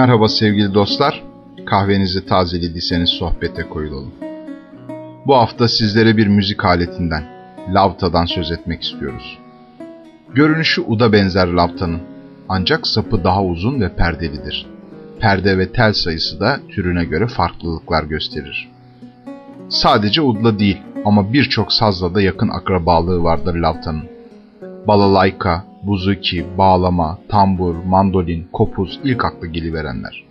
Merhaba sevgili dostlar. Kahvenizi tazelediyseniz sohbete koyulalım. Bu hafta sizlere bir müzik aletinden, lavtadan söz etmek istiyoruz. Görünüşü uda benzer lavtanın, ancak sapı daha uzun ve perdelidir. Perde ve tel sayısı da türüne göre farklılıklar gösterir. Sadece udla değil ama birçok sazla da yakın akrabalığı vardır lavtanın. Balalayka, buzuki, bağlama, tambur, mandolin, kopuz ilk akla geliverenler.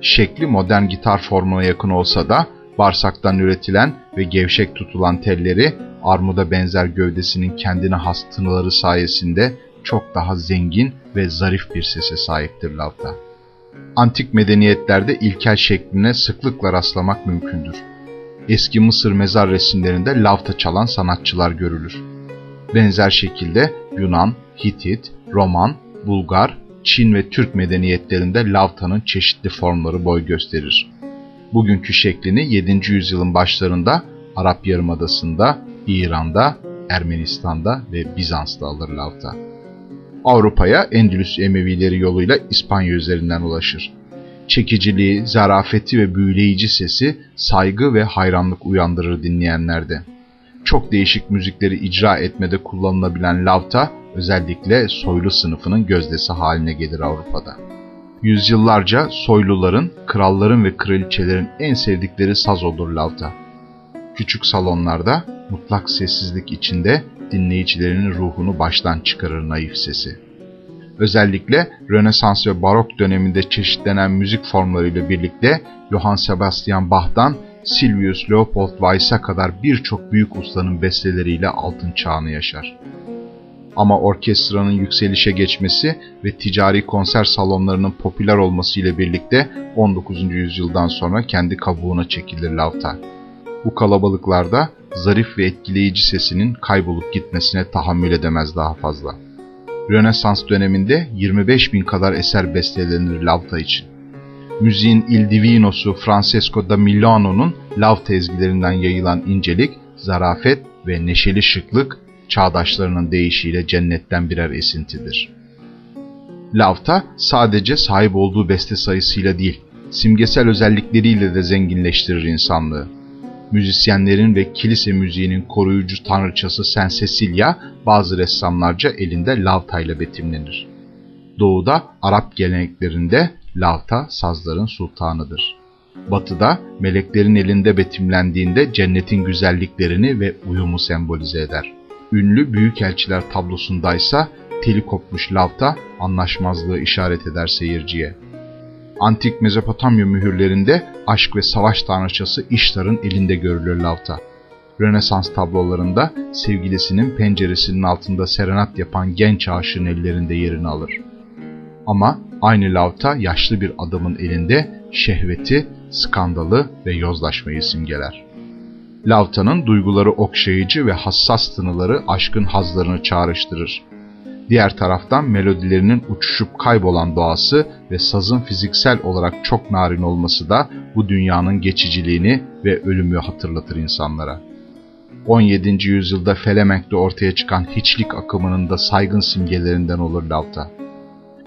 Şekli modern gitar formuna yakın olsa da bağırsaktan üretilen ve gevşek tutulan telleri armuda benzer gövdesinin kendine has tınıları sayesinde çok daha zengin ve zarif bir sese sahiptir lavta. Antik medeniyetlerde ilkel şekline sıklıkla rastlamak mümkündür. Eski Mısır mezar resimlerinde lavta çalan sanatçılar görülür. Benzer şekilde Yunan, Hitit, Roman, Bulgar, Çin ve Türk medeniyetlerinde lavtanın çeşitli formları boy gösterir. Bugünkü şeklini 7. yüzyılın başlarında Arap Yarımadası'nda, İran'da, Ermenistan'da ve Bizans'ta alır lavta. Avrupa'ya Endülüs Emevileri yoluyla İspanya üzerinden ulaşır. Çekiciliği, zarafeti ve büyüleyici sesi saygı ve hayranlık uyandırır dinleyenlerde. Çok değişik müzikleri icra etmede kullanılabilen lavta, özellikle soylu sınıfının gözdesi haline gelir Avrupa'da. Yüzyıllarca soyluların, kralların ve kraliçelerin en sevdikleri saz olur lavta. Küçük salonlarda mutlak sessizlik içinde dinleyicilerinin ruhunu baştan çıkarır naif sesi. Özellikle Rönesans ve Barok döneminde çeşitlenen müzik formlarıyla birlikte Johann Sebastian Bach'tan Silvius Leopold Weiss'a kadar birçok büyük ustanın besteleriyle altın çağını yaşar. Ama orkestranın yükselişe geçmesi ve ticari konser salonlarının popüler olması ile birlikte 19. yüzyıldan sonra kendi kabuğuna çekilir lavta. Bu kalabalıklarda zarif ve etkileyici sesinin kaybolup gitmesine tahammül edemez daha fazla. Rönesans döneminde 25 bin kadar eser bestelenir lavta için. Müziğin Il Divino'su Francesco da Milano'nun lavta ezgilerinden yayılan incelik, zarafet ve neşeli şıklık çağdaşlarının deyişiyle cennetten birer esintidir. Lavta sadece sahip olduğu beste sayısıyla değil, simgesel özellikleriyle de zenginleştirir insanlığı. Müzisyenlerin ve kilise müziğinin koruyucu tanrıçası Saint Cecilia bazı ressamlarca elinde lavtayla betimlenir. Doğuda Arap geleneklerinde lavta sazların sultanıdır. Batıda meleklerin elinde betimlendiğinde cennetin güzelliklerini ve uyumu sembolize eder. Ünlü büyükelçiler tablosundaysa teli kopmuş lavta anlaşmazlığı işaret eder seyirciye. Antik Mezopotamya mühürlerinde aşk ve savaş tanrıçası İştar'ın elinde görülür lavta. Rönesans tablolarında sevgilisinin penceresinin altında serenat yapan genç aşığın ellerinde yerini alır. Ama aynı lavta yaşlı bir adamın elinde şehveti, skandalı ve yozlaşmayı simgeler. Lavtanın duyguları okşayıcı ve hassas tınıları aşkın hazlarını çağrıştırır. Diğer taraftan melodilerinin uçuşup kaybolan doğası ve sazın fiziksel olarak çok narin olması da bu dünyanın geçiciliğini ve ölümü hatırlatır insanlara. 17. yüzyılda Felemenk'te ortaya çıkan hiçlik akımının da saygın simgelerinden olur lavta.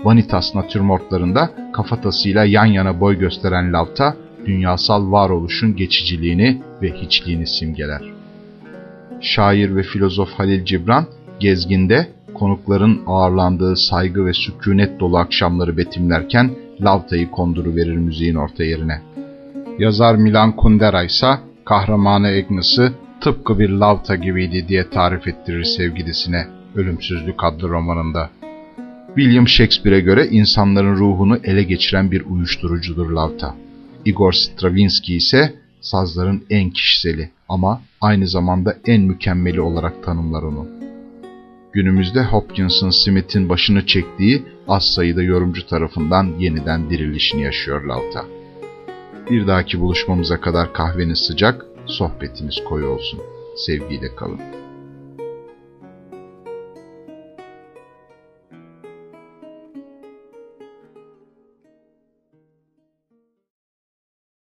Vanitas natürmortlarında kafatasıyla yan yana boy gösteren lavta, dünyasal varoluşun geçiciliğini ve hiçliğini simgeler. Şair ve filozof Halil Cibran, Gezgin'de konukların ağırlandığı saygı ve sükunet dolu akşamları betimlerken lavtayı konduruverir müziğin orta yerine. Yazar Milan Kundera ise kahramanı Agnes'ı tıpkı bir lavta gibiydi diye tarif ettirir sevgilisine Ölümsüzlük adlı romanında. William Shakespeare'e göre insanların ruhunu ele geçiren bir uyuşturucudur lavta. Igor Stravinsky ise sazların en kişiseli ama aynı zamanda en mükemmeli olarak tanımlar onu. Günümüzde Hopkinson Smith'in başını çektiği az sayıda yorumcu tarafından yeniden dirilişini yaşıyor lavta. Bir dahaki buluşmamıza kadar kahveniz sıcak, sohbetimiz koyu olsun. Sevgiyle kalın.